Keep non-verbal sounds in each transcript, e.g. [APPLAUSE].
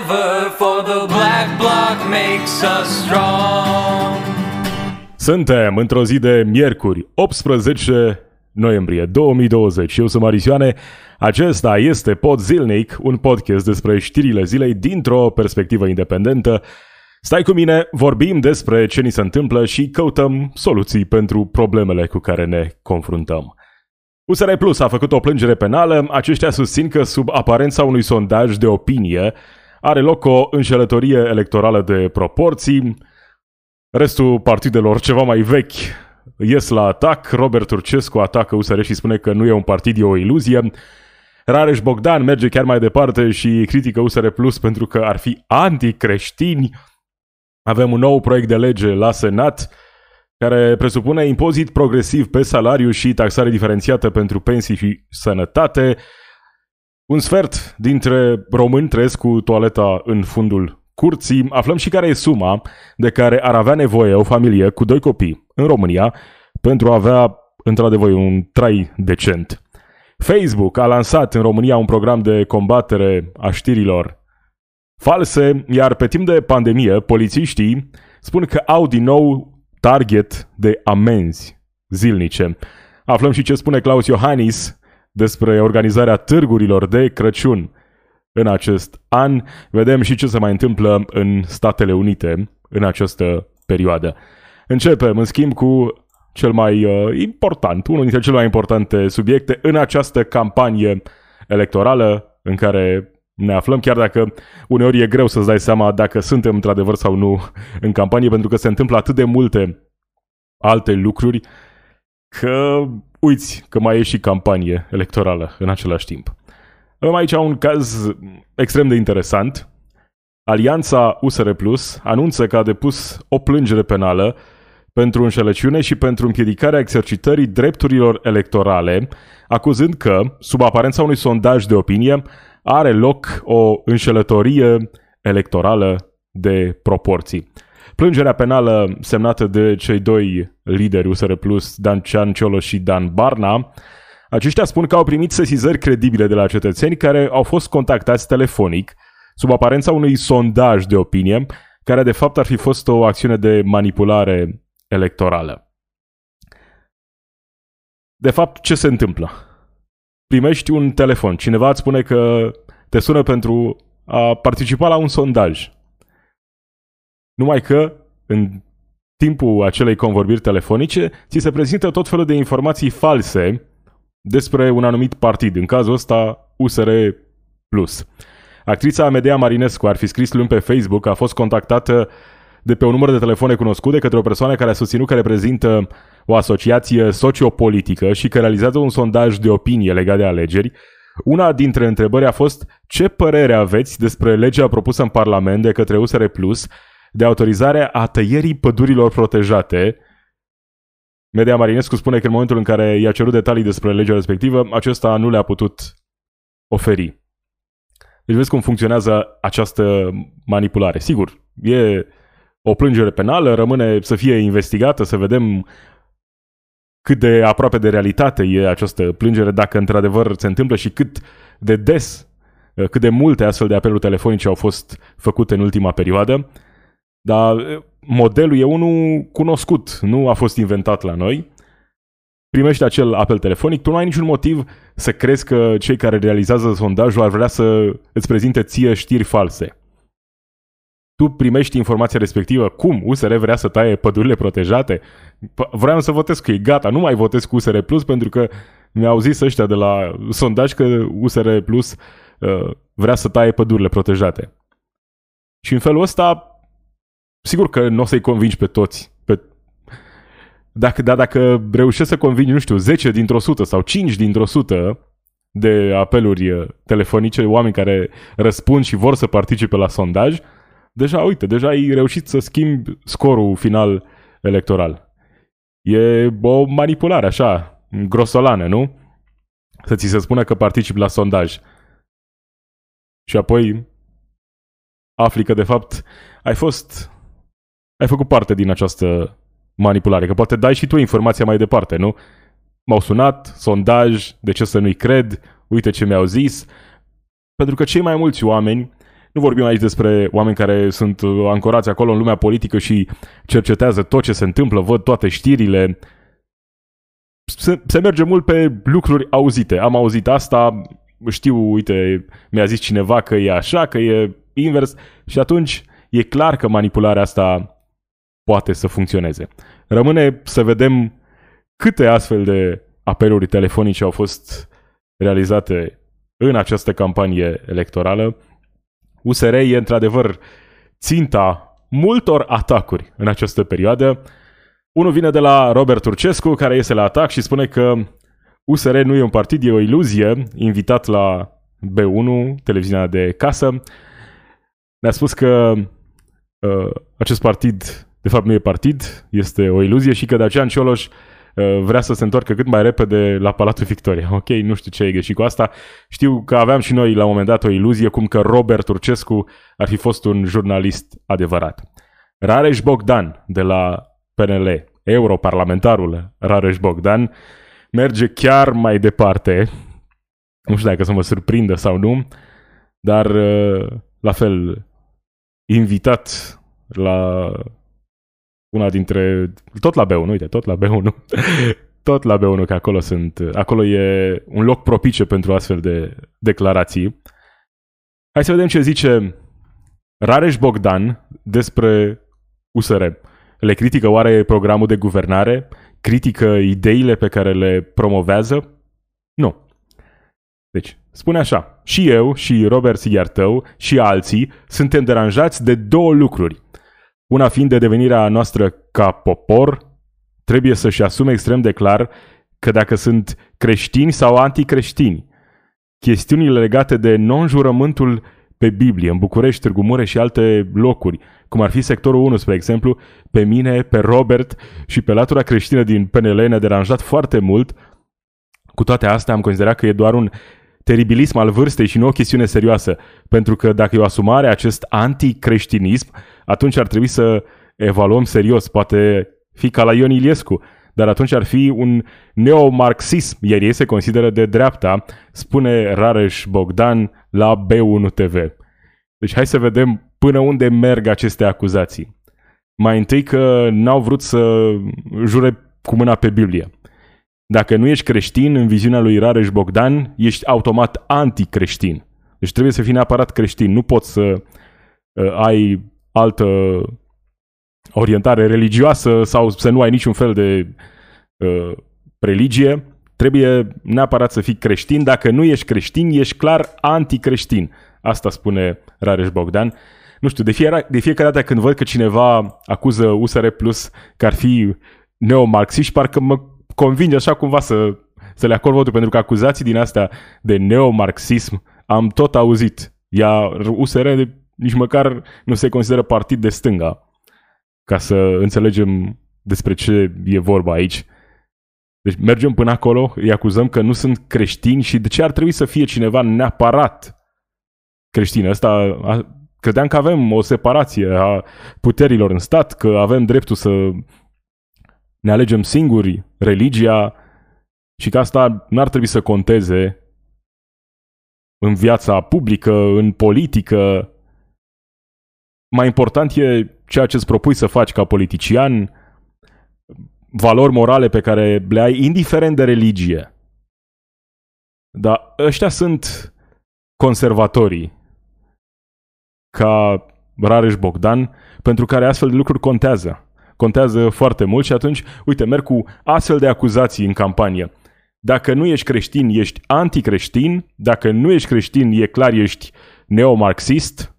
for the black bloc makes us strong. Suntem într-o zi de miercuri, 18 noiembrie 2020. Eu sunt Marisioane. Acesta este Pod Zilnic, un podcast despre știrile zilei dintr-o perspectivă independentă. Stai cu mine, vorbim despre ce ni se întâmplă și căutăm soluții pentru problemele cu care ne confruntăm. USR Plus a făcut o plângere penală, aceștia susțin că sub aparența unui sondaj de opinie are loc o înșelătorie electorală de proporții, restul partidelor ceva mai vechi ies la atac, Robert Turcescu atacă USR și spune că nu e un partid, e o iluzie, Rareș Bogdan merge chiar mai departe și critică USR Plus pentru că ar fi anticreștini. Avem un nou proiect de lege la Senat care presupune impozit progresiv pe salariu și taxare diferențiată pentru pensii și sănătate. Un sfert dintre români trăiesc cu toaleta în fundul curții. Aflăm și care e suma de care ar avea nevoie o familie cu doi copii în România pentru a avea într-adevăr un trai decent. Facebook a lansat în România un program de combatere a știrilor false, iar pe timp de pandemie, polițiștii spun că au din nou target de amenzi zilnice. Aflăm și ce spune Claus Iohannis despre organizarea târgurilor de Crăciun în acest an. Vedem și ce se mai întâmplă în Statele Unite în această perioadă. Începem, în schimb, cu cel mai uh, important, unul dintre cele mai importante subiecte în această campanie electorală în care ne aflăm, chiar dacă uneori e greu să-ți dai seama dacă suntem într-adevăr sau nu în campanie, pentru că se întâmplă atât de multe alte lucruri că uiți că mai e și campanie electorală în același timp. Avem aici un caz extrem de interesant. Alianța USR Plus anunță că a depus o plângere penală pentru înșelăciune și pentru împiedicarea exercitării drepturilor electorale, acuzând că, sub aparența unui sondaj de opinie, are loc o înșelătorie electorală de proporții. Plângerea penală semnată de cei doi lideri USR Plus, Dan Cianciolo și Dan Barna, aceștia spun că au primit sesizări credibile de la cetățeni care au fost contactați telefonic sub aparența unui sondaj de opinie, care de fapt ar fi fost o acțiune de manipulare electorală. De fapt, ce se întâmplă? Primești un telefon, cineva îți spune că te sună pentru a participa la un sondaj. Numai că în timpul acelei convorbiri telefonice ți se prezintă tot felul de informații false despre un anumit partid, în cazul ăsta USR+. Actrița Medea Marinescu ar fi scris luni pe Facebook, a fost contactată de pe un număr de telefon cunoscut de către o persoană care a susținut că reprezintă o asociație sociopolitică și că realizează un sondaj de opinie legat de alegeri. Una dintre întrebări a fost ce părere aveți despre legea propusă în Parlament de către USR Plus de autorizare a tăierii pădurilor protejate, Media Marinescu spune că în momentul în care i-a cerut detalii despre legea respectivă, acesta nu le-a putut oferi. Deci vezi cum funcționează această manipulare. Sigur, e o plângere penală, rămâne să fie investigată, să vedem cât de aproape de realitate e această plângere, dacă într-adevăr se întâmplă și cât de des, cât de multe astfel de apeluri telefonice au fost făcute în ultima perioadă. Dar modelul e unul cunoscut, nu a fost inventat la noi. Primești acel apel telefonic, tu nu ai niciun motiv să crezi că cei care realizează sondajul ar vrea să îți prezinte ție știri false. Tu primești informația respectivă. Cum? USR vrea să taie pădurile protejate? Vreau să votez cu ei. Gata, nu mai votez cu USR Plus pentru că mi-au zis ăștia de la sondaj că USR Plus uh, vrea să taie pădurile protejate. Și în felul ăsta Sigur că nu o să-i convingi pe toți. Pe... Dacă, da, dacă reușești să convingi, nu știu, 10 dintr-o sută sau 5 dintr-o sută de apeluri uh, telefonice, oameni care răspund și vor să participe la sondaj, deja, uite, deja ai reușit să schimbi scorul final electoral. E o manipulare așa, grosolană, nu? Să ți se spună că participi la sondaj. Și apoi afli că de fapt ai fost ai făcut parte din această manipulare, că poate dai și tu informația mai departe, nu? M-au sunat, sondaj, de ce să nu-i cred, uite ce mi-au zis. Pentru că cei mai mulți oameni, nu vorbim aici despre oameni care sunt ancorați acolo în lumea politică și cercetează tot ce se întâmplă, văd toate știrile. Se, se merge mult pe lucruri auzite. Am auzit asta, știu, uite, mi-a zis cineva că e așa, că e invers și atunci e clar că manipularea asta poate să funcționeze. Rămâne să vedem câte astfel de apeluri telefonice au fost realizate în această campanie electorală. USR e într-adevăr ținta multor atacuri în această perioadă. Unul vine de la Robert Turcescu, care iese la atac și spune că USR nu e un partid, e o iluzie, invitat la B1, televiziunea de casă. Ne-a spus că uh, acest partid de fapt nu e partid, este o iluzie și că Dacian Cioloș uh, vrea să se întoarcă cât mai repede la Palatul Victoria. Ok, nu știu ce e greșit cu asta. Știu că aveam și noi la un moment dat o iluzie cum că Robert Turcescu ar fi fost un jurnalist adevărat. Rareș Bogdan de la PNL, europarlamentarul Rareș Bogdan, merge chiar mai departe. Nu știu dacă să mă surprindă sau nu, dar uh, la fel invitat la una dintre... Tot la B1, uite, tot la B1. [LAUGHS] tot la B1, că acolo sunt... Acolo e un loc propice pentru astfel de declarații. Hai să vedem ce zice Rareș Bogdan despre USR. Le critică oare programul de guvernare? Critică ideile pe care le promovează? Nu. Deci, spune așa, și eu, și Robert Sighiartău, și alții suntem deranjați de două lucruri. Una fiind de devenirea noastră ca popor, trebuie să-și asume extrem de clar că dacă sunt creștini sau anticreștini, chestiunile legate de non-jurământul pe Biblie, în București, Târgu Mureș și alte locuri, cum ar fi sectorul 1, spre exemplu, pe mine, pe Robert și pe latura creștină din PNL ne-a deranjat foarte mult. Cu toate astea am considerat că e doar un teribilism al vârstei și nu o chestiune serioasă, pentru că dacă e o asumare acest anticreștinism, atunci ar trebui să evaluăm serios, poate fi ca la Ion Iliescu, dar atunci ar fi un neomarxism, iar ei se consideră de dreapta, spune Rareș Bogdan la B1 TV. Deci hai să vedem până unde merg aceste acuzații. Mai întâi că n-au vrut să jure cu mâna pe Biblie. Dacă nu ești creștin, în viziunea lui Rareș Bogdan, ești automat anticreștin. Deci trebuie să fii neapărat creștin. Nu poți să uh, ai altă orientare religioasă sau să nu ai niciun fel de uh, religie. Trebuie neapărat să fii creștin. Dacă nu ești creștin, ești clar anticreștin. Asta spune Rareș Bogdan. Nu știu, de fiecare, de fiecare dată când văd că cineva acuză USR Plus că ar fi neomarxiști, parcă mă convinge așa cumva să, să le acord votul, pentru că acuzații din astea de neomarxism am tot auzit. Iar USR nici măcar nu se consideră partid de stânga. Ca să înțelegem despre ce e vorba aici. Deci mergem până acolo, îi acuzăm că nu sunt creștini și de ce ar trebui să fie cineva neapărat creștin. Asta a, credeam că avem o separație a puterilor în stat, că avem dreptul să ne alegem singuri religia și că asta n-ar trebui să conteze în viața publică, în politică. Mai important e ceea ce îți propui să faci ca politician, valori morale pe care le ai indiferent de religie. Dar ăștia sunt conservatorii ca Rareș Bogdan, pentru care astfel de lucruri contează contează foarte mult și atunci, uite, merg cu astfel de acuzații în campanie. Dacă nu ești creștin, ești anticreștin, dacă nu ești creștin, e clar, ești neomarxist.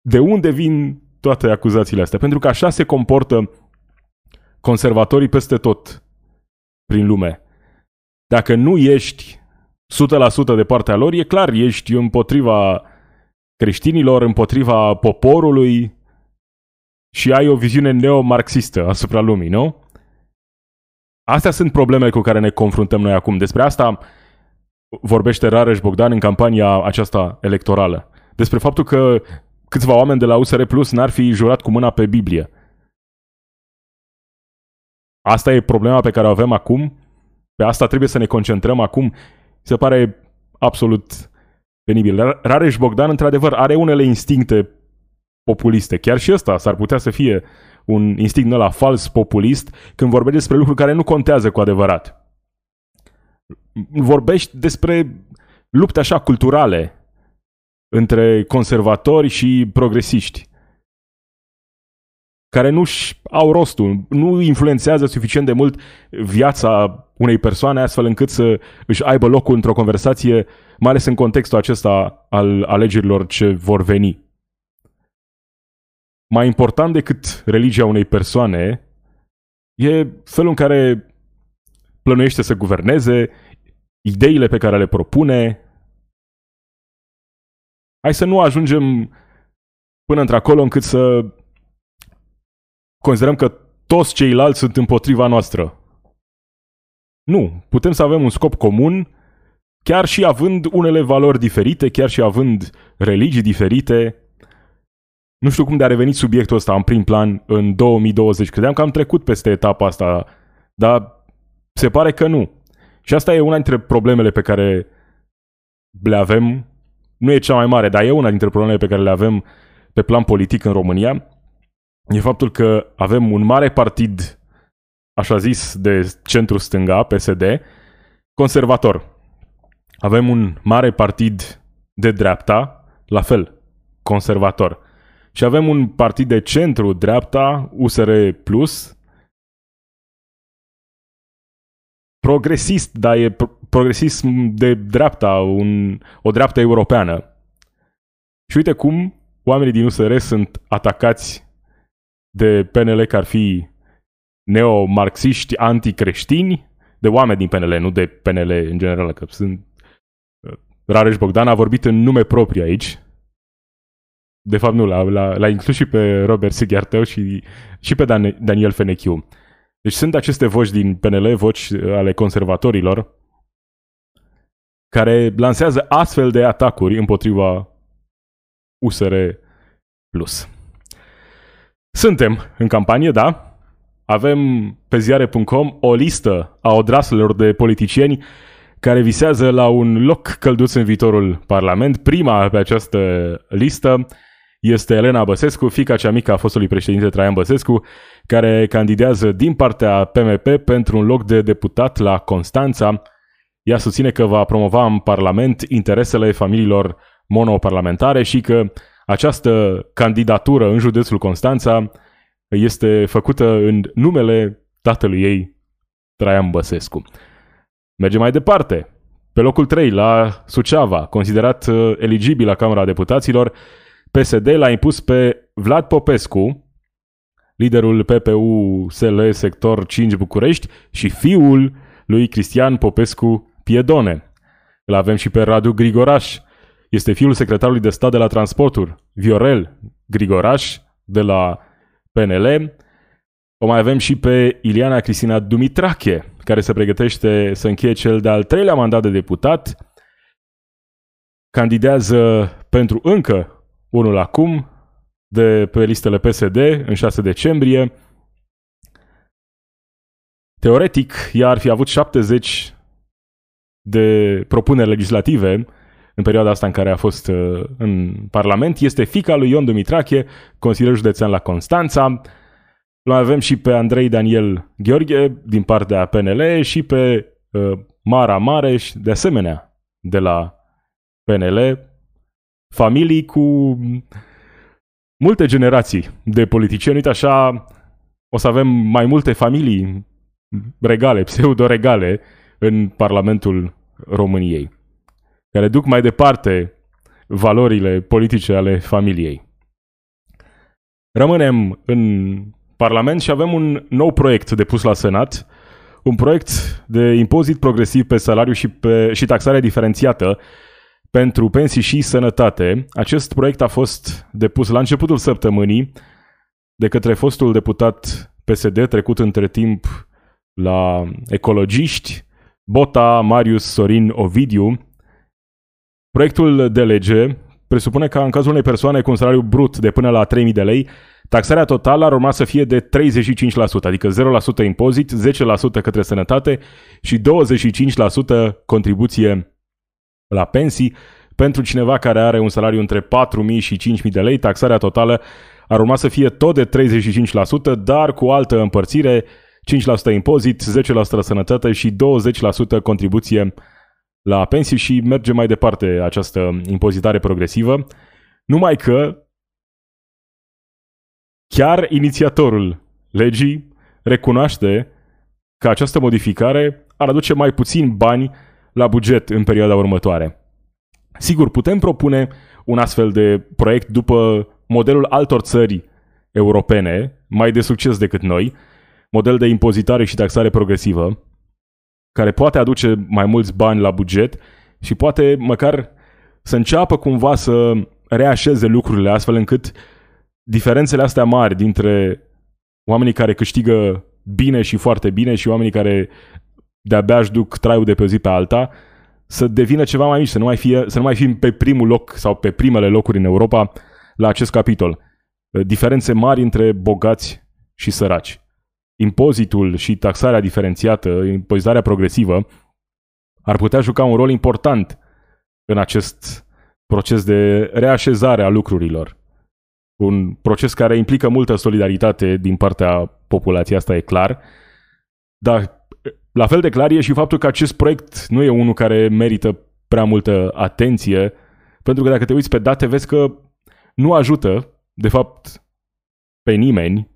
De unde vin toate acuzațiile astea? Pentru că așa se comportă conservatorii peste tot prin lume. Dacă nu ești 100% de partea lor, e clar, ești împotriva creștinilor, împotriva poporului și ai o viziune neomarxistă asupra lumii, nu? Astea sunt problemele cu care ne confruntăm noi acum. Despre asta vorbește Rareș Bogdan în campania aceasta electorală. Despre faptul că câțiva oameni de la USR Plus n-ar fi jurat cu mâna pe Biblie. Asta e problema pe care o avem acum. Pe asta trebuie să ne concentrăm acum. Se pare absolut penibil. Rareș Bogdan, într-adevăr, are unele instincte populiste. Chiar și ăsta s-ar putea să fie un instinct ăla fals populist când vorbește despre lucruri care nu contează cu adevărat. Vorbești despre lupte așa culturale între conservatori și progresiști care nu au rostul, nu influențează suficient de mult viața unei persoane astfel încât să își aibă locul într-o conversație, mai ales în contextul acesta al alegerilor ce vor veni. Mai important decât religia unei persoane e felul în care plănuiește să guverneze, ideile pe care le propune. Hai să nu ajungem până într-acolo încât să considerăm că toți ceilalți sunt împotriva noastră. Nu, putem să avem un scop comun, chiar și având unele valori diferite, chiar și având religii diferite. Nu știu cum de a revenit subiectul ăsta în prim plan în 2020. Credeam că am trecut peste etapa asta, dar se pare că nu. Și asta e una dintre problemele pe care le avem. Nu e cea mai mare, dar e una dintre problemele pe care le avem pe plan politic în România e faptul că avem un mare partid, așa zis, de centru-stânga, PSD, conservator. Avem un mare partid de dreapta, la fel, conservator. Și avem un partid de centru-dreapta, USR+, Plus, progresist, dar e progresism de dreapta, un, o dreaptă europeană. Și uite cum oamenii din USR sunt atacați de PNL că ar fi neomarxiști anticreștini, de oameni din PNL, nu de PNL în general, că sunt... Uh, Rareș Bogdan a vorbit în nume propriu aici. De fapt, nu, l-a, l-a, l-a inclus și pe Robert Sighiartău și, și pe Dan, Daniel Fenechiu. Deci sunt aceste voci din PNL, voci ale conservatorilor, care lansează astfel de atacuri împotriva USR+. Plus. Suntem în campanie, da? Avem pe ziare.com o listă a odraslelor de politicieni care visează la un loc călduț în viitorul Parlament. Prima pe această listă este Elena Băsescu, fica cea mică a fostului președinte Traian Băsescu, care candidează din partea PMP pentru un loc de deputat la Constanța. Ea susține că va promova în Parlament interesele familiilor monoparlamentare și că această candidatură în județul Constanța este făcută în numele tatălui ei, Traian Băsescu. Mergem mai departe. Pe locul 3, la Suceava, considerat uh, eligibil la Camera Deputaților, PSD l-a impus pe Vlad Popescu, liderul PPU-SL sector 5 București și fiul lui Cristian Popescu Piedone. Îl avem și pe Radu Grigoraș, este fiul secretarului de stat de la transporturi, Viorel Grigoraș, de la PNL. O mai avem și pe Iliana Cristina Dumitrache, care se pregătește să încheie cel de-al treilea mandat de deputat. Candidează pentru încă unul acum, de pe listele PSD, în 6 decembrie. Teoretic, ea ar fi avut 70 de propuneri legislative în perioada asta în care a fost uh, în Parlament, este fica lui Ion Dumitrache, consilier județean la Constanța. L avem și pe Andrei Daniel Gheorghe din partea PNL și pe uh, Mara Mareș, de asemenea, de la PNL, familii cu multe generații de politicieni. Uite așa, o să avem mai multe familii regale, pseudo-regale în Parlamentul României care duc mai departe valorile politice ale familiei. Rămânem în Parlament și avem un nou proiect depus la Senat, un proiect de impozit progresiv pe salariu și, pe, și taxare diferențiată pentru pensii și sănătate. Acest proiect a fost depus la începutul săptămânii de către fostul deputat PSD, trecut între timp la ecologiști, Bota, Marius, Sorin, Ovidiu. Proiectul de lege presupune că în cazul unei persoane cu un salariu brut de până la 3.000 de lei, taxarea totală ar urma să fie de 35%, adică 0% impozit, 10% către sănătate și 25% contribuție la pensii. Pentru cineva care are un salariu între 4.000 și 5.000 de lei, taxarea totală ar urma să fie tot de 35%, dar cu altă împărțire, 5% impozit, 10% sănătate și 20% contribuție la pensii și merge mai departe această impozitare progresivă, numai că chiar inițiatorul legii recunoaște că această modificare ar aduce mai puțin bani la buget în perioada următoare. Sigur, putem propune un astfel de proiect după modelul altor țări europene, mai de succes decât noi, model de impozitare și taxare progresivă, care poate aduce mai mulți bani la buget și poate măcar să înceapă cumva să reașeze lucrurile astfel încât diferențele astea mari dintre oamenii care câștigă bine și foarte bine și oamenii care de-abia își duc traiul de pe o zi pe alta, să devină ceva mai mici, să nu mai, fie, să nu mai fim pe primul loc sau pe primele locuri în Europa la acest capitol. Diferențe mari între bogați și săraci impozitul și taxarea diferențiată, impozitarea progresivă, ar putea juca un rol important în acest proces de reașezare a lucrurilor. Un proces care implică multă solidaritate din partea populației, asta e clar, dar la fel de clar e și faptul că acest proiect nu e unul care merită prea multă atenție, pentru că dacă te uiți pe date, vezi că nu ajută, de fapt, pe nimeni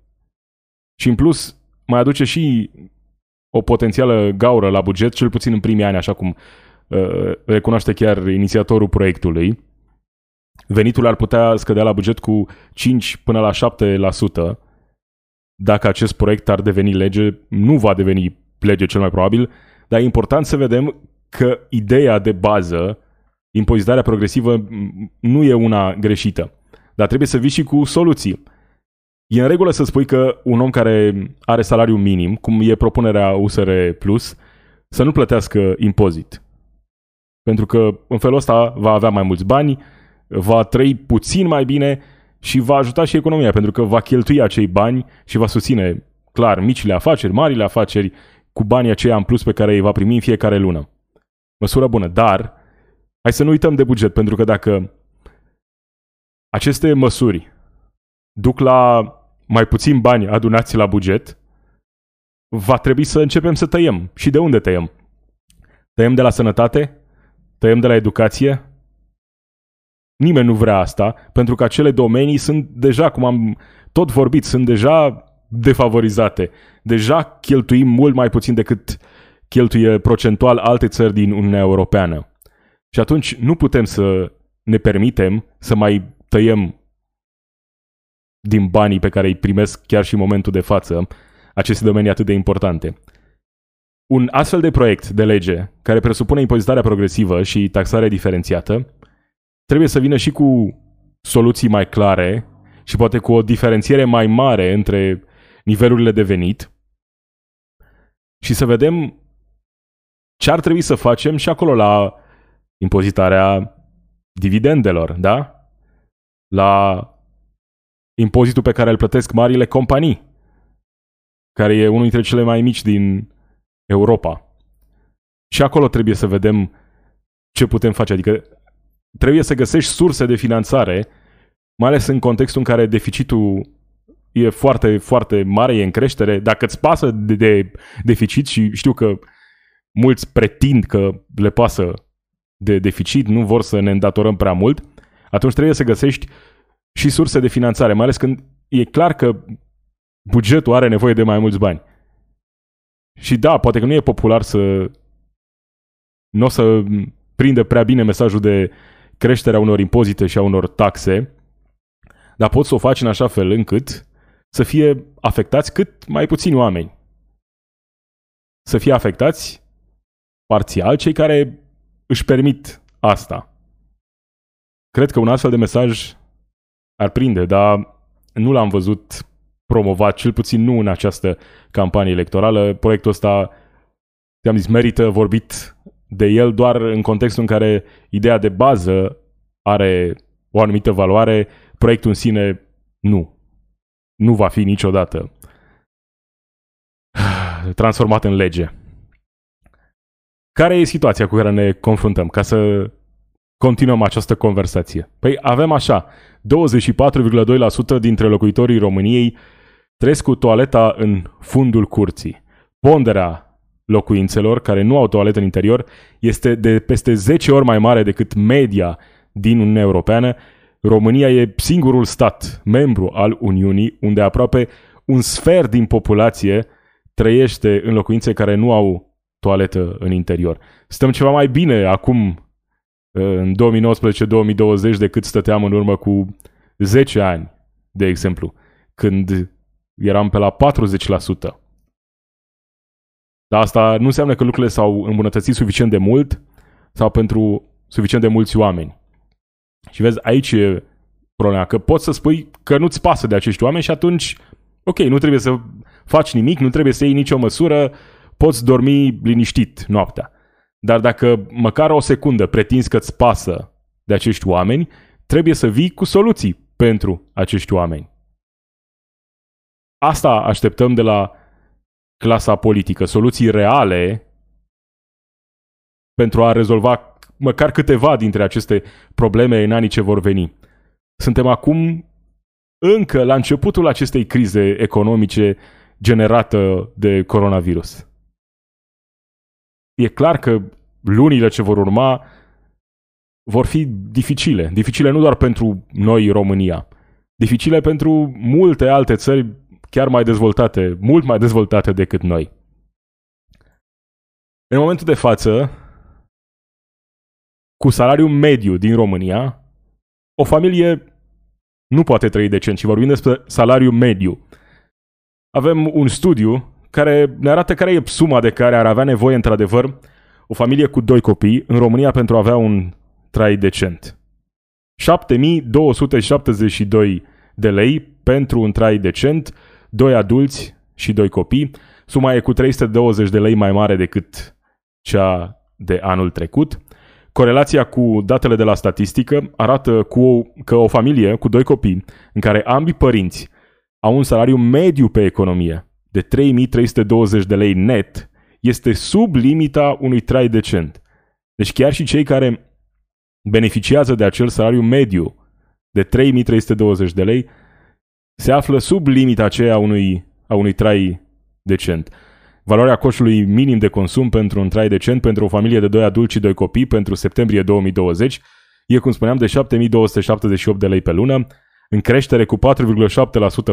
și în plus mai aduce și o potențială gaură la buget, cel puțin în primii ani, așa cum uh, recunoaște chiar inițiatorul proiectului. Venitul ar putea scădea la buget cu 5 până la 7%. Dacă acest proiect ar deveni lege, nu va deveni lege cel mai probabil, dar e important să vedem că ideea de bază, impozitarea progresivă, nu e una greșită. Dar trebuie să vii și cu soluții. E în regulă să spui că un om care are salariu minim, cum e propunerea USR Plus, să nu plătească impozit. Pentru că în felul ăsta va avea mai mulți bani, va trăi puțin mai bine și va ajuta și economia, pentru că va cheltui acei bani și va susține, clar, micile afaceri, marile afaceri, cu banii aceia în plus pe care îi va primi în fiecare lună. Măsură bună, dar hai să nu uităm de buget, pentru că dacă aceste măsuri duc la mai puțin bani adunați la buget, va trebui să începem să tăiem. Și de unde tăiem? Tăiem de la sănătate? Tăiem de la educație? Nimeni nu vrea asta, pentru că acele domenii sunt deja, cum am tot vorbit, sunt deja defavorizate. Deja cheltuim mult mai puțin decât cheltuie procentual alte țări din Uniunea Europeană. Și atunci nu putem să ne permitem să mai tăiem din banii pe care îi primesc chiar și în momentul de față aceste domenii atât de importante. Un astfel de proiect de lege care presupune impozitarea progresivă și taxare diferențiată trebuie să vină și cu soluții mai clare și poate cu o diferențiere mai mare între nivelurile de venit și să vedem ce ar trebui să facem și acolo la impozitarea dividendelor, da? La impozitul pe care îl plătesc marile companii, care e unul dintre cele mai mici din Europa. Și acolo trebuie să vedem ce putem face. Adică trebuie să găsești surse de finanțare, mai ales în contextul în care deficitul e foarte, foarte mare, e în creștere. Dacă îți pasă de, de deficit și știu că mulți pretind că le pasă de deficit, nu vor să ne îndatorăm prea mult, atunci trebuie să găsești și surse de finanțare, mai ales când e clar că bugetul are nevoie de mai mulți bani. Și da, poate că nu e popular să nu o să prindă prea bine mesajul de creșterea unor impozite și a unor taxe, dar poți să o faci în așa fel încât să fie afectați cât mai puțini oameni. Să fie afectați parțial cei care își permit asta. cred că un astfel de mesaj ar prinde, dar nu l-am văzut promovat, cel puțin nu în această campanie electorală. Proiectul ăsta, te-am zis, merită vorbit de el doar în contextul în care ideea de bază are o anumită valoare, proiectul în sine nu. Nu va fi niciodată [SIGHS] transformat în lege. Care e situația cu care ne confruntăm? Ca să continuăm această conversație. Păi avem așa, 24,2% dintre locuitorii României trăiesc cu toaleta în fundul curții. Ponderea locuințelor care nu au toaletă în interior este de peste 10 ori mai mare decât media din Uniunea Europeană. România e singurul stat membru al Uniunii unde aproape un sfert din populație trăiește în locuințe care nu au toaletă în interior. Stăm ceva mai bine acum în 2019-2020 decât stăteam în urmă cu 10 ani, de exemplu, când eram pe la 40%. Dar asta nu înseamnă că lucrurile s-au îmbunătățit suficient de mult sau pentru suficient de mulți oameni. Și vezi, aici e problema, că poți să spui că nu-ți pasă de acești oameni și atunci, ok, nu trebuie să faci nimic, nu trebuie să iei nicio măsură, poți dormi liniștit noaptea. Dar dacă măcar o secundă pretinzi că-ți pasă de acești oameni, trebuie să vii cu soluții pentru acești oameni. Asta așteptăm de la clasa politică, soluții reale pentru a rezolva măcar câteva dintre aceste probleme în anii ce vor veni. Suntem acum încă la începutul acestei crize economice generată de coronavirus. E clar că lunile ce vor urma vor fi dificile. Dificile nu doar pentru noi, România. Dificile pentru multe alte țări chiar mai dezvoltate, mult mai dezvoltate decât noi. În momentul de față, cu salariul mediu din România, o familie nu poate trăi decent și vorbim despre salariul mediu. Avem un studiu care ne arată care e suma de care ar avea nevoie într-adevăr o familie cu doi copii în România pentru a avea un trai decent. 7272 de lei pentru un trai decent, doi adulți și doi copii. Suma e cu 320 de lei mai mare decât cea de anul trecut. Corelația cu datele de la statistică arată cu, că o familie cu doi copii, în care ambii părinți au un salariu mediu pe economie de 3320 de lei net, este sub limita unui trai decent. Deci chiar și cei care beneficiază de acel salariu mediu de 3320 de lei se află sub limita aceea a unui, a unui trai decent. Valoarea coșului minim de consum pentru un trai decent pentru o familie de doi adulți și doi copii pentru septembrie 2020 e, cum spuneam, de 7278 de lei pe lună, în creștere cu 4,7%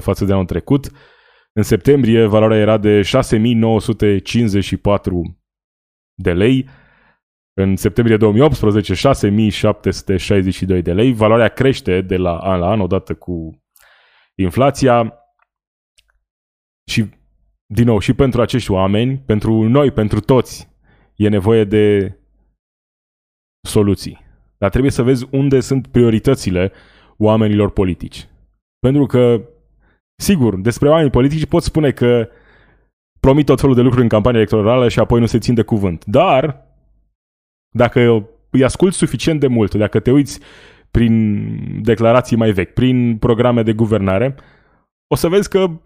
față de anul trecut. În septembrie valoarea era de 6954 de lei, în septembrie 2018 6762 de lei. Valoarea crește de la an la an odată cu inflația și din nou, și pentru acești oameni, pentru noi, pentru toți, e nevoie de soluții. Dar trebuie să vezi unde sunt prioritățile oamenilor politici. Pentru că, sigur, despre oamenii politici poți spune că promit tot felul de lucruri în campanie electorală și apoi nu se țin de cuvânt. Dar, dacă îi asculti suficient de mult, dacă te uiți prin declarații mai vechi, prin programe de guvernare, o să vezi că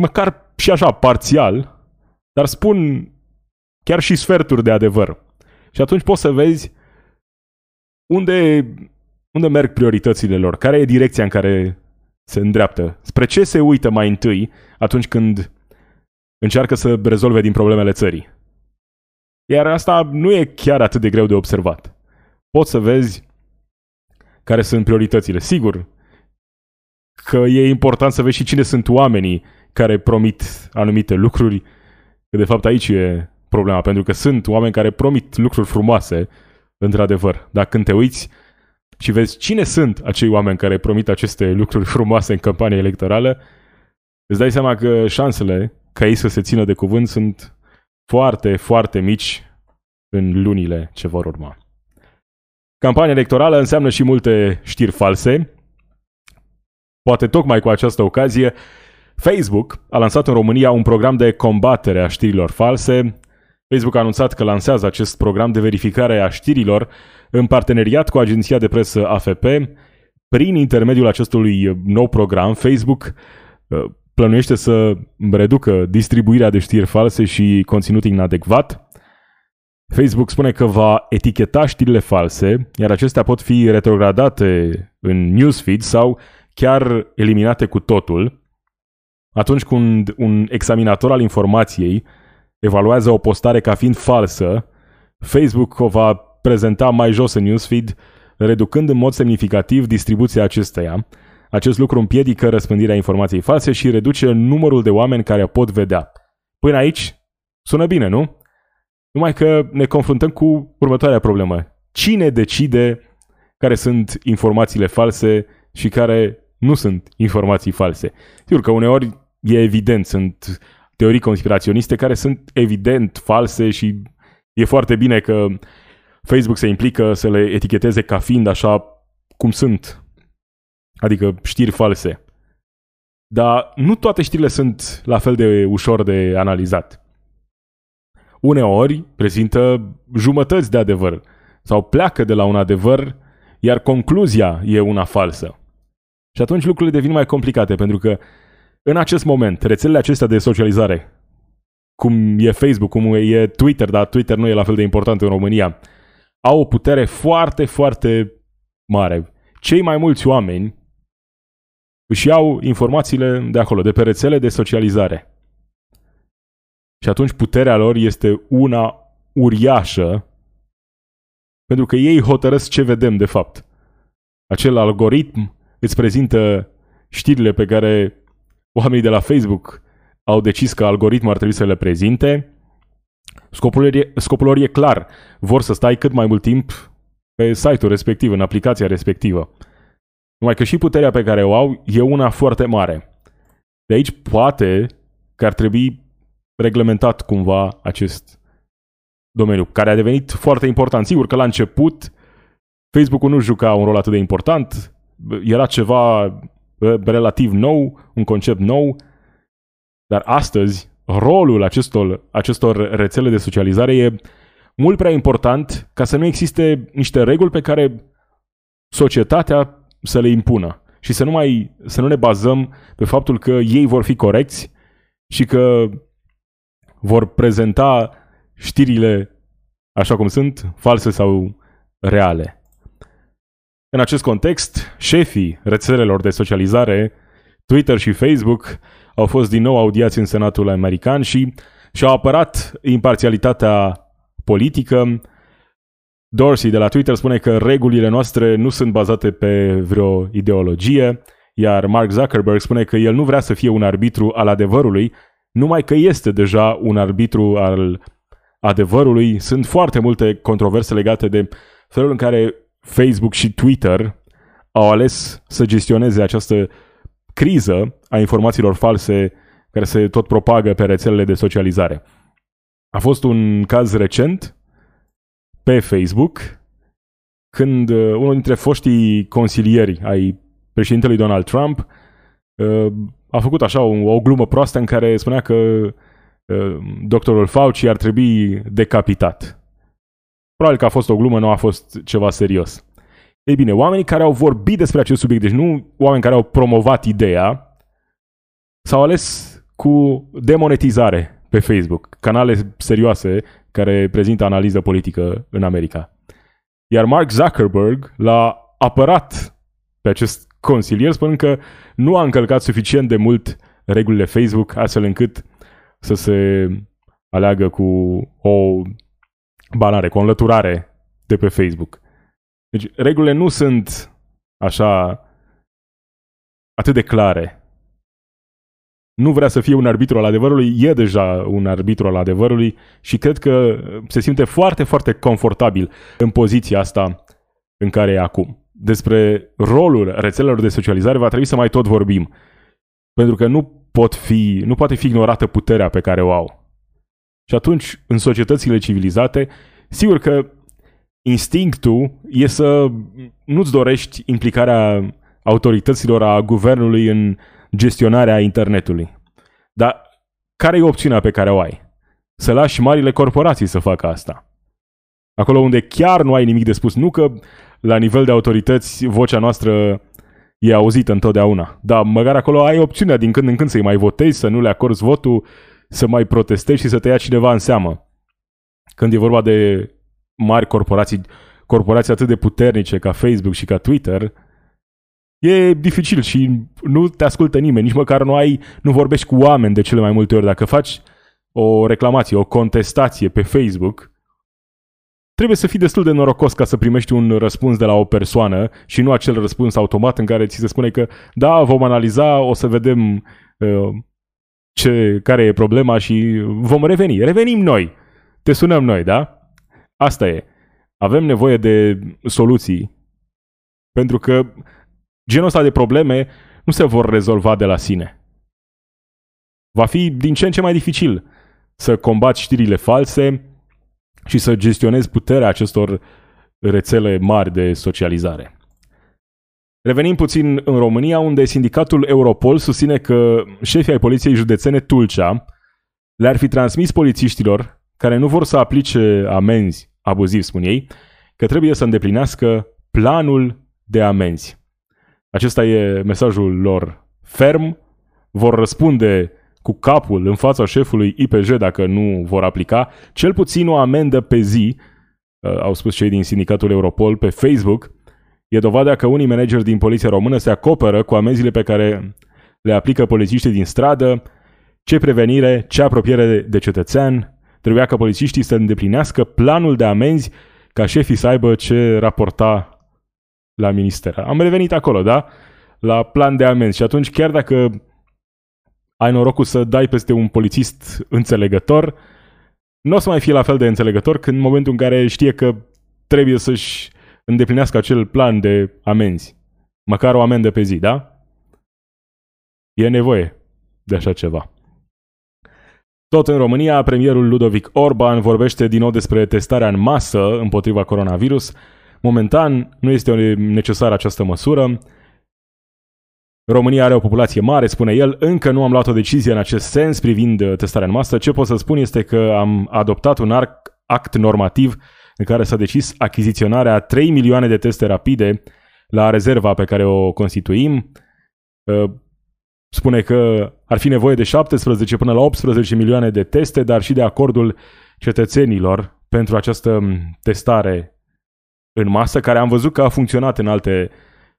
măcar și așa, parțial, dar spun chiar și sferturi de adevăr. Și atunci poți să vezi unde, unde merg prioritățile lor, care e direcția în care se îndreaptă, spre ce se uită mai întâi atunci când încearcă să rezolve din problemele țării. Iar asta nu e chiar atât de greu de observat. Poți să vezi care sunt prioritățile. Sigur că e important să vezi și cine sunt oamenii care promit anumite lucruri, că de fapt aici e problema, pentru că sunt oameni care promit lucruri frumoase, într-adevăr. Dar când te uiți și vezi cine sunt acei oameni care promit aceste lucruri frumoase în campania electorală, îți dai seama că șansele ca ei să se țină de cuvânt sunt foarte, foarte mici în lunile ce vor urma. Campania electorală înseamnă și multe știri false. Poate tocmai cu această ocazie, Facebook a lansat în România un program de combatere a știrilor false. Facebook a anunțat că lansează acest program de verificare a știrilor în parteneriat cu agenția de presă AFP. Prin intermediul acestui nou program, Facebook uh, plănuiește să reducă distribuirea de știri false și conținut inadecvat. Facebook spune că va eticheta știrile false, iar acestea pot fi retrogradate în newsfeed sau chiar eliminate cu totul. Atunci când un examinator al informației evaluează o postare ca fiind falsă, Facebook o va prezenta mai jos în newsfeed, reducând în mod semnificativ distribuția acesteia. Acest lucru împiedică răspândirea informației false și reduce numărul de oameni care o pot vedea. Până aici, sună bine, nu? Numai că ne confruntăm cu următoarea problemă. Cine decide care sunt informațiile false și care nu sunt informații false? Sigur că uneori e evident, sunt teorii conspiraționiste care sunt evident false și e foarte bine că Facebook se implică să le eticheteze ca fiind așa cum sunt. Adică știri false. Dar nu toate știrile sunt la fel de ușor de analizat uneori prezintă jumătăți de adevăr sau pleacă de la un adevăr, iar concluzia e una falsă. Și atunci lucrurile devin mai complicate, pentru că în acest moment, rețelele acestea de socializare, cum e Facebook, cum e Twitter, dar Twitter nu e la fel de important în România, au o putere foarte, foarte mare. Cei mai mulți oameni își iau informațiile de acolo, de pe rețele de socializare. Și atunci puterea lor este una uriașă, pentru că ei hotărăsc ce vedem de fapt. Acel algoritm îți prezintă știrile pe care oamenii de la Facebook au decis că algoritmul ar trebui să le prezinte. Scopul, e, scopul lor e clar. Vor să stai cât mai mult timp pe site-ul respectiv, în aplicația respectivă. Numai că și puterea pe care o au e una foarte mare. De aici poate că ar trebui reglementat cumva acest domeniu, care a devenit foarte important. Sigur că la început Facebook-ul nu juca un rol atât de important, era ceva relativ nou, un concept nou, dar astăzi rolul acestor, acestor rețele de socializare e mult prea important ca să nu existe niște reguli pe care societatea să le impună și să nu mai să nu ne bazăm pe faptul că ei vor fi corecți și că vor prezenta știrile așa cum sunt, false sau reale. În acest context, șefii rețelelor de socializare, Twitter și Facebook, au fost din nou audiați în Senatul American și și-au apărat imparțialitatea politică. Dorsey de la Twitter spune că regulile noastre nu sunt bazate pe vreo ideologie, iar Mark Zuckerberg spune că el nu vrea să fie un arbitru al adevărului, numai că este deja un arbitru al adevărului. Sunt foarte multe controverse legate de felul în care Facebook și Twitter au ales să gestioneze această criză a informațiilor false care se tot propagă pe rețelele de socializare. A fost un caz recent pe Facebook când uh, unul dintre foștii consilieri ai președintelui Donald Trump uh, a făcut așa o, o glumă proastă în care spunea că uh, doctorul Fauci ar trebui decapitat. Probabil că a fost o glumă, nu a fost ceva serios. Ei bine, oamenii care au vorbit despre acest subiect, deci nu oameni care au promovat ideea, s-au ales cu demonetizare pe Facebook, canale serioase care prezintă analiză politică în America. Iar Mark Zuckerberg l-a apărat pe acest consilier spunând că nu a încălcat suficient de mult regulile Facebook astfel încât să se aleagă cu o banare, cu o înlăturare de pe Facebook. Deci regulile nu sunt așa atât de clare. Nu vrea să fie un arbitru al adevărului, e deja un arbitru al adevărului și cred că se simte foarte, foarte confortabil în poziția asta în care e acum despre rolul rețelelor de socializare va trebui să mai tot vorbim. Pentru că nu, pot fi, nu poate fi ignorată puterea pe care o au. Și atunci, în societățile civilizate, sigur că instinctul e să nu-ți dorești implicarea autorităților a guvernului în gestionarea internetului. Dar care e opțiunea pe care o ai? Să lași marile corporații să facă asta. Acolo unde chiar nu ai nimic de spus, nu că la nivel de autorități vocea noastră e auzită întotdeauna. Dar măcar acolo ai opțiunea din când în când să-i mai votezi, să nu le acorzi votul, să mai protestezi și să te ia cineva în seamă. Când e vorba de mari corporații, corporații atât de puternice ca Facebook și ca Twitter, e dificil și nu te ascultă nimeni, nici măcar nu ai, nu vorbești cu oameni de cele mai multe ori. Dacă faci o reclamație, o contestație pe Facebook, trebuie să fii destul de norocos ca să primești un răspuns de la o persoană și nu acel răspuns automat în care ți se spune că da, vom analiza, o să vedem uh, ce, care e problema și vom reveni. Revenim noi. Te sunăm noi, da? Asta e. Avem nevoie de soluții pentru că genul ăsta de probleme nu se vor rezolva de la sine. Va fi din ce în ce mai dificil să combați știrile false, și să gestionezi puterea acestor rețele mari de socializare. Revenim puțin în România, unde sindicatul Europol susține că șefii ai poliției județene Tulcea le-ar fi transmis polițiștilor care nu vor să aplice amenzi abuziv, spun ei, că trebuie să îndeplinească planul de amenzi. Acesta e mesajul lor ferm, vor răspunde cu capul în fața șefului IPJ dacă nu vor aplica, cel puțin o amendă pe zi, uh, au spus cei din sindicatul Europol pe Facebook, e dovada că unii manageri din poliția română se acoperă cu amenziile pe care le aplică polițiștii din stradă, ce prevenire, ce apropiere de cetățean, trebuia ca polițiștii să îndeplinească planul de amenzi ca șefii să aibă ce raporta la minister. Am revenit acolo, da? La plan de amenzi și atunci chiar dacă ai norocul să dai peste un polițist înțelegător, nu o să mai fie la fel de înțelegător când în momentul în care știe că trebuie să-și îndeplinească acel plan de amenzi. Măcar o amendă pe zi, da? E nevoie de așa ceva. Tot în România, premierul Ludovic Orban vorbește din nou despre testarea în masă împotriva coronavirus. Momentan nu este necesară această măsură. România are o populație mare, spune el, încă nu am luat o decizie în acest sens privind uh, testarea în masă. Ce pot să spun este că am adoptat un act normativ în care s-a decis achiziționarea 3 milioane de teste rapide la rezerva pe care o constituim. Uh, spune că ar fi nevoie de 17 până la 18 milioane de teste, dar și de acordul cetățenilor pentru această um, testare în masă, care am văzut că a funcționat în alte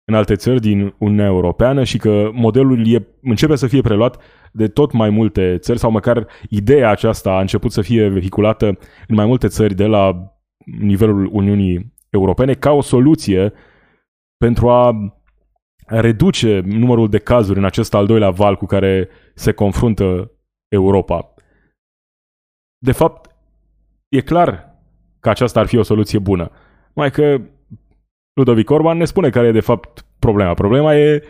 în alte țări din Uniunea Europeană și că modelul e, începe să fie preluat de tot mai multe țări sau măcar ideea aceasta a început să fie vehiculată în mai multe țări de la nivelul Uniunii Europene ca o soluție pentru a reduce numărul de cazuri în acest al doilea val cu care se confruntă Europa. De fapt, e clar că aceasta ar fi o soluție bună. Mai că Ludovic Orban ne spune care e de fapt problema. Problema e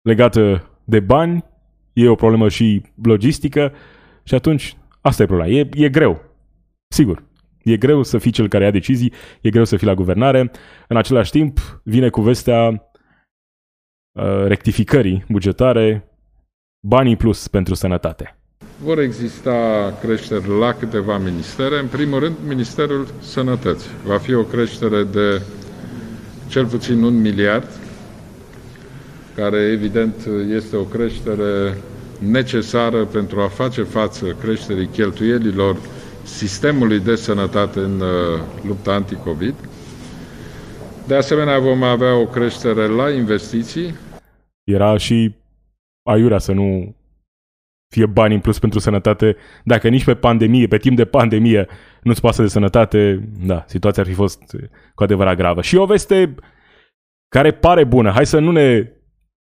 legată de bani, e o problemă și logistică și atunci asta e problema. E, e greu. Sigur. E greu să fii cel care ia decizii, e greu să fii la guvernare. În același timp, vine cu vestea uh, rectificării bugetare, banii plus pentru sănătate. Vor exista creșteri la câteva ministere. În primul rând, Ministerul Sănătății. Va fi o creștere de cel puțin un miliard, care evident este o creștere necesară pentru a face față creșterii cheltuielilor sistemului de sănătate în uh, lupta anticovid. De asemenea, vom avea o creștere la investiții. Era și aiurea să nu fie bani în plus pentru sănătate, dacă nici pe pandemie, pe timp de pandemie, nu-ți pasă de sănătate, da, situația ar fi fost cu adevărat gravă. Și o veste care pare bună, hai să nu ne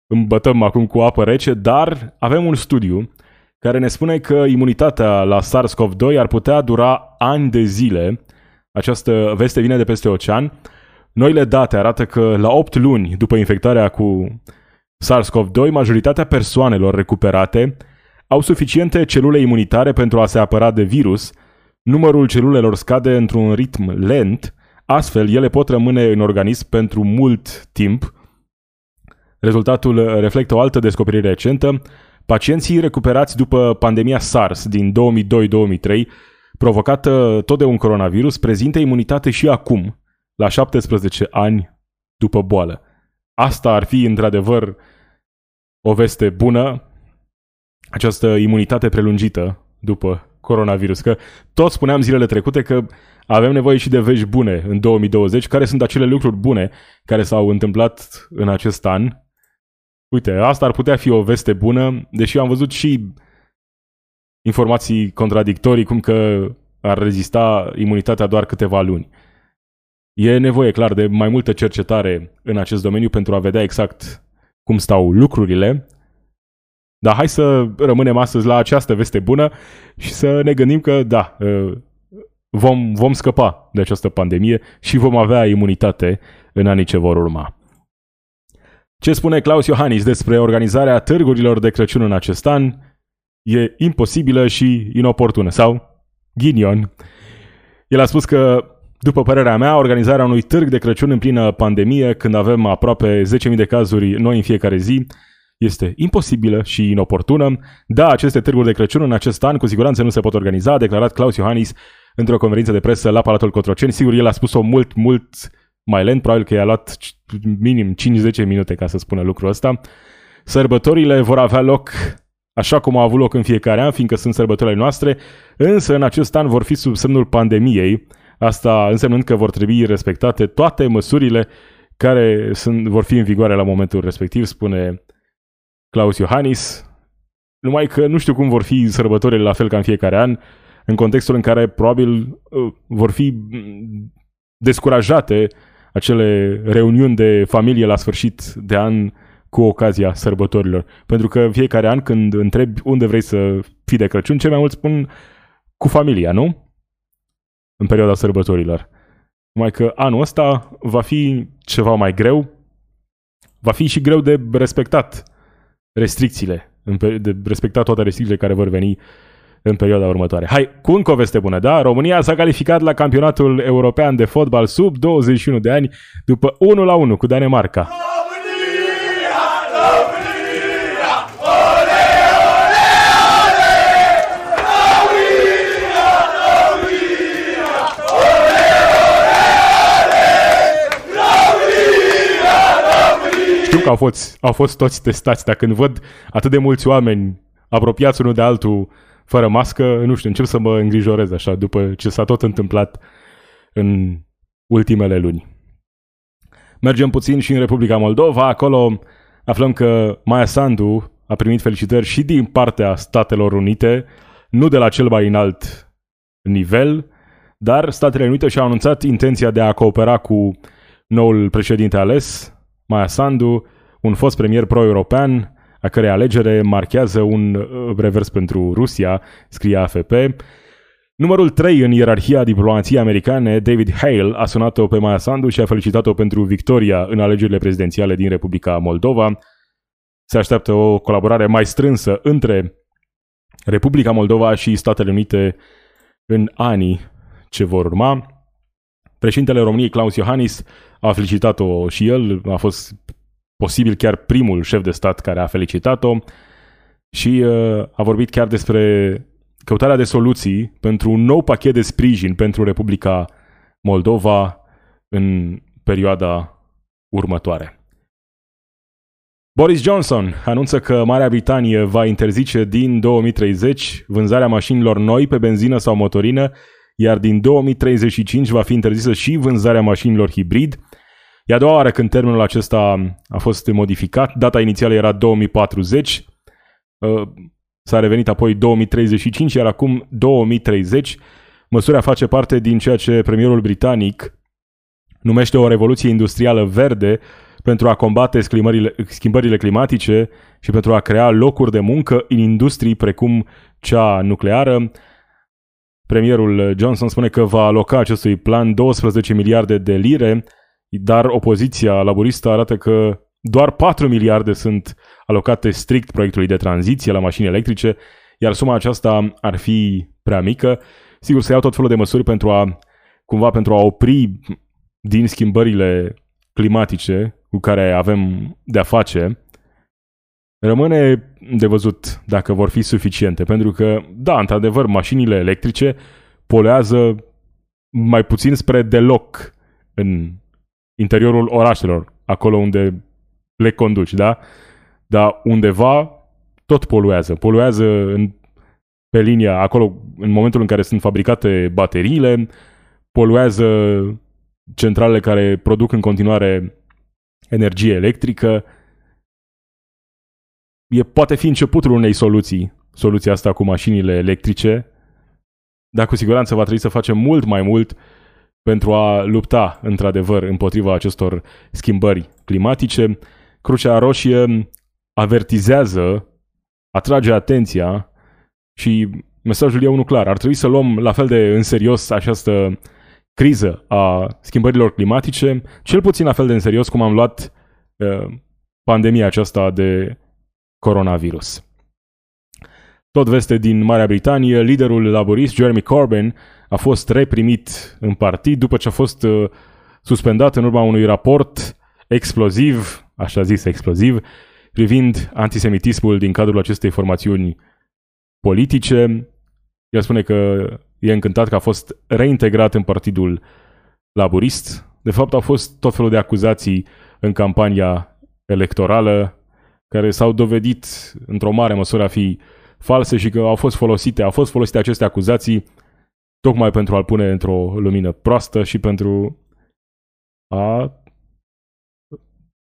îmbătăm acum cu apă rece, dar avem un studiu care ne spune că imunitatea la SARS-CoV-2 ar putea dura ani de zile. Această veste vine de peste ocean. Noile date arată că la 8 luni după infectarea cu SARS-CoV-2, majoritatea persoanelor recuperate au suficiente celule imunitare pentru a se apăra de virus, numărul celulelor scade într-un ritm lent, Astfel, ele pot rămâne în organism pentru mult timp. Rezultatul reflectă o altă descoperire recentă. Pacienții recuperați după pandemia SARS din 2002-2003, provocată tot de un coronavirus, prezintă imunitate și acum, la 17 ani după boală. Asta ar fi, într-adevăr, o veste bună, această imunitate prelungită după coronavirus. Că tot spuneam zilele trecute că avem nevoie și de vești bune în 2020. Care sunt acele lucruri bune care s-au întâmplat în acest an? Uite, asta ar putea fi o veste bună, deși am văzut și informații contradictorii, cum că ar rezista imunitatea doar câteva luni. E nevoie, clar, de mai multă cercetare în acest domeniu pentru a vedea exact cum stau lucrurile. Dar hai să rămânem astăzi la această veste bună și să ne gândim că, da, ă, vom, vom scăpa de această pandemie și vom avea imunitate în anii ce vor urma. Ce spune Claus Iohannis despre organizarea târgurilor de Crăciun în acest an? E imposibilă și inoportună, sau? Ghinion. El a spus că după părerea mea, organizarea unui târg de Crăciun în plină pandemie, când avem aproape 10.000 de cazuri noi în fiecare zi, este imposibilă și inoportună. Da, aceste târguri de Crăciun în acest an cu siguranță nu se pot organiza, a declarat Claus Iohannis într-o conferință de presă la Palatul Cotroceni. Sigur, el a spus-o mult, mult mai lent, probabil că i-a luat minim 5-10 minute ca să spună lucrul ăsta. Sărbătorile vor avea loc așa cum au avut loc în fiecare an, fiindcă sunt sărbătorile noastre, însă în acest an vor fi sub semnul pandemiei, Asta însemnând că vor trebui respectate toate măsurile care sunt, vor fi în vigoare la momentul respectiv, spune Claus Iohannis. Numai că nu știu cum vor fi sărbătorile la fel ca în fiecare an, în contextul în care probabil uh, vor fi descurajate acele reuniuni de familie la sfârșit de an cu ocazia sărbătorilor. Pentru că fiecare an când întrebi unde vrei să fii de Crăciun, cel mai mult spun cu familia, nu? în perioada sărbătorilor. Numai că anul ăsta va fi ceva mai greu, va fi și greu de respectat restricțiile, de respectat toate restricțiile care vor veni în perioada următoare. Hai, cu încă o veste bună, da? România s-a calificat la campionatul european de fotbal sub 21 de ani după 1 la 1 cu Danemarca. că au fost, au fost toți testați, dar când văd atât de mulți oameni apropiați unul de altul fără mască, nu știu, încep să mă îngrijorez așa după ce s-a tot întâmplat în ultimele luni. Mergem puțin și în Republica Moldova, acolo aflăm că Maia Sandu a primit felicitări și din partea Statelor Unite, nu de la cel mai înalt nivel, dar Statele Unite și-au anunțat intenția de a coopera cu noul președinte ales, Maia Sandu, un fost premier pro-european, a cărei alegere marchează un uh, revers pentru Rusia, scrie AFP. Numărul 3 în ierarhia diplomației americane, David Hale, a sunat-o pe Maia Sandu și a felicitat-o pentru victoria în alegerile prezidențiale din Republica Moldova. Se așteaptă o colaborare mai strânsă între Republica Moldova și Statele Unite în anii ce vor urma. Președintele României, Claus Iohannis, a felicitat-o și el, a fost posibil chiar primul șef de stat care a felicitat-o și uh, a vorbit chiar despre căutarea de soluții pentru un nou pachet de sprijin pentru Republica Moldova în perioada următoare. Boris Johnson anunță că Marea Britanie va interzice din 2030 vânzarea mașinilor noi pe benzină sau motorină, iar din 2035 va fi interzisă și vânzarea mașinilor hibrid – E a doua oară când termenul acesta a fost modificat. Data inițială era 2040, uh, s-a revenit apoi 2035, iar acum 2030. Măsura face parte din ceea ce premierul britanic numește o revoluție industrială verde pentru a combate schimbările, schimbările climatice și pentru a crea locuri de muncă în industrii precum cea nucleară. Premierul Johnson spune că va aloca acestui plan 12 miliarde de lire dar opoziția laboristă arată că doar 4 miliarde sunt alocate strict proiectului de tranziție la mașini electrice, iar suma aceasta ar fi prea mică. Sigur, se iau tot felul de măsuri pentru a, cumva, pentru a opri din schimbările climatice cu care avem de-a face, rămâne de văzut dacă vor fi suficiente. Pentru că, da, într-adevăr, mașinile electrice poluează mai puțin spre deloc în interiorul orașelor, acolo unde le conduci, da? Dar undeva tot poluează. Poluează în, pe linia, acolo, în momentul în care sunt fabricate bateriile, poluează centralele care produc în continuare energie electrică. E, poate fi începutul unei soluții, soluția asta cu mașinile electrice, dar cu siguranță va trebui să facem mult mai mult pentru a lupta, într-adevăr, împotriva acestor schimbări climatice. Crucea Roșie avertizează, atrage atenția și mesajul e unul clar. Ar trebui să luăm la fel de în serios această criză a schimbărilor climatice, cel puțin la fel de în serios cum am luat uh, pandemia aceasta de coronavirus. Tot veste din Marea Britanie, liderul laborist Jeremy Corbyn a fost reprimit în partid după ce a fost uh, suspendat în urma unui raport exploziv, așa zis exploziv, privind antisemitismul din cadrul acestei formațiuni politice. El spune că e încântat că a fost reintegrat în partidul laborist. De fapt, au fost tot felul de acuzații în campania electorală care s-au dovedit într-o mare măsură a fi false și că au fost folosite, au fost folosite aceste acuzații tocmai pentru a-l pune într-o lumină proastă și pentru a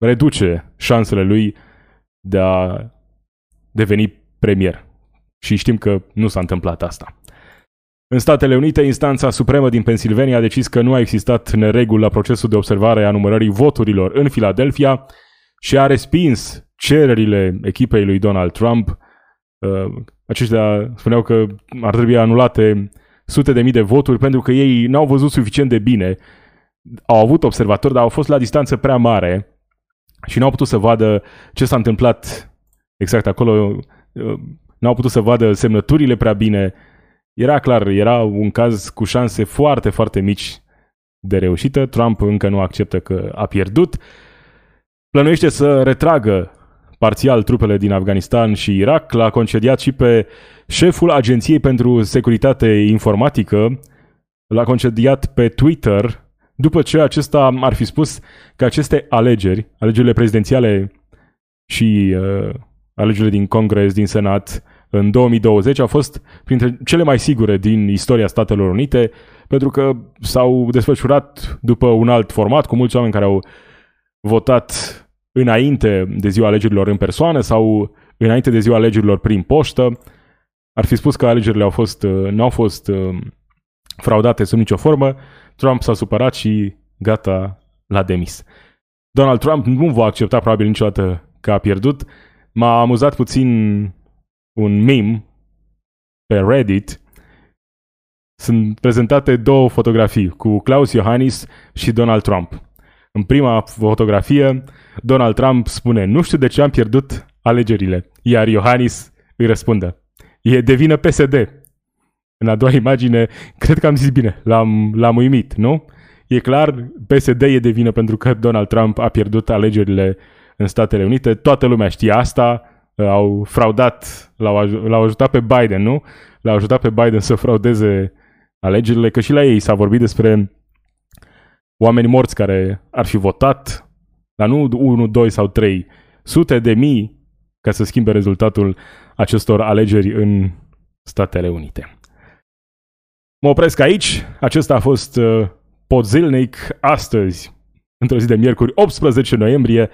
reduce șansele lui de a deveni premier. Și știm că nu s-a întâmplat asta. În Statele Unite, instanța supremă din Pennsylvania a decis că nu a existat neregul la procesul de observare a numărării voturilor în Philadelphia și a respins cererile echipei lui Donald Trump. Uh, aceștia spuneau că ar trebui anulate sute de mii de voturi pentru că ei n-au văzut suficient de bine. Au avut observatori, dar au fost la distanță prea mare și n-au putut să vadă ce s-a întâmplat exact acolo. Uh, n-au putut să vadă semnăturile prea bine. Era clar, era un caz cu șanse foarte, foarte mici de reușită. Trump încă nu acceptă că a pierdut. Plănuiește să retragă parțial trupele din Afganistan și Irak. L-a concediat și pe șeful Agenției pentru Securitate Informatică. L-a concediat pe Twitter după ce acesta ar fi spus că aceste alegeri, alegerile prezidențiale și uh, alegerile din Congres, din Senat, în 2020 au fost printre cele mai sigure din istoria Statelor Unite, pentru că s-au desfășurat după un alt format, cu mulți oameni care au votat înainte de ziua alegerilor în persoană sau înainte de ziua alegerilor prin poștă. Ar fi spus că alegerile au fost, uh, nu au fost uh, fraudate sub nicio formă. Trump s-a supărat și gata, l-a demis. Donald Trump nu va accepta probabil niciodată că a pierdut. M-a amuzat puțin un meme pe Reddit. Sunt prezentate două fotografii cu Klaus Iohannis și Donald Trump. În prima fotografie, Donald Trump spune, nu știu de ce am pierdut alegerile, iar Iohannis îi răspunde, e de vină PSD. În a doua imagine, cred că am zis bine, l-am, l-am uimit, nu? E clar, PSD e de vină pentru că Donald Trump a pierdut alegerile în Statele Unite, toată lumea știa asta, au fraudat, l-au, l-au ajutat pe Biden, nu? L-au ajutat pe Biden să fraudeze alegerile, că și la ei s-a vorbit despre oameni morți care ar fi votat, dar nu 1, 2 sau 3, sute de mii ca să schimbe rezultatul acestor alegeri în Statele Unite. Mă opresc aici. Acesta a fost uh, Podzilnic astăzi, într-o zi de miercuri, 18 noiembrie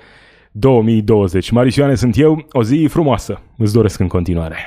2020. Marisioane sunt eu, o zi frumoasă. Îți doresc în continuare.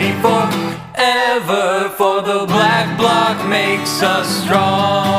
the black block makes us strong.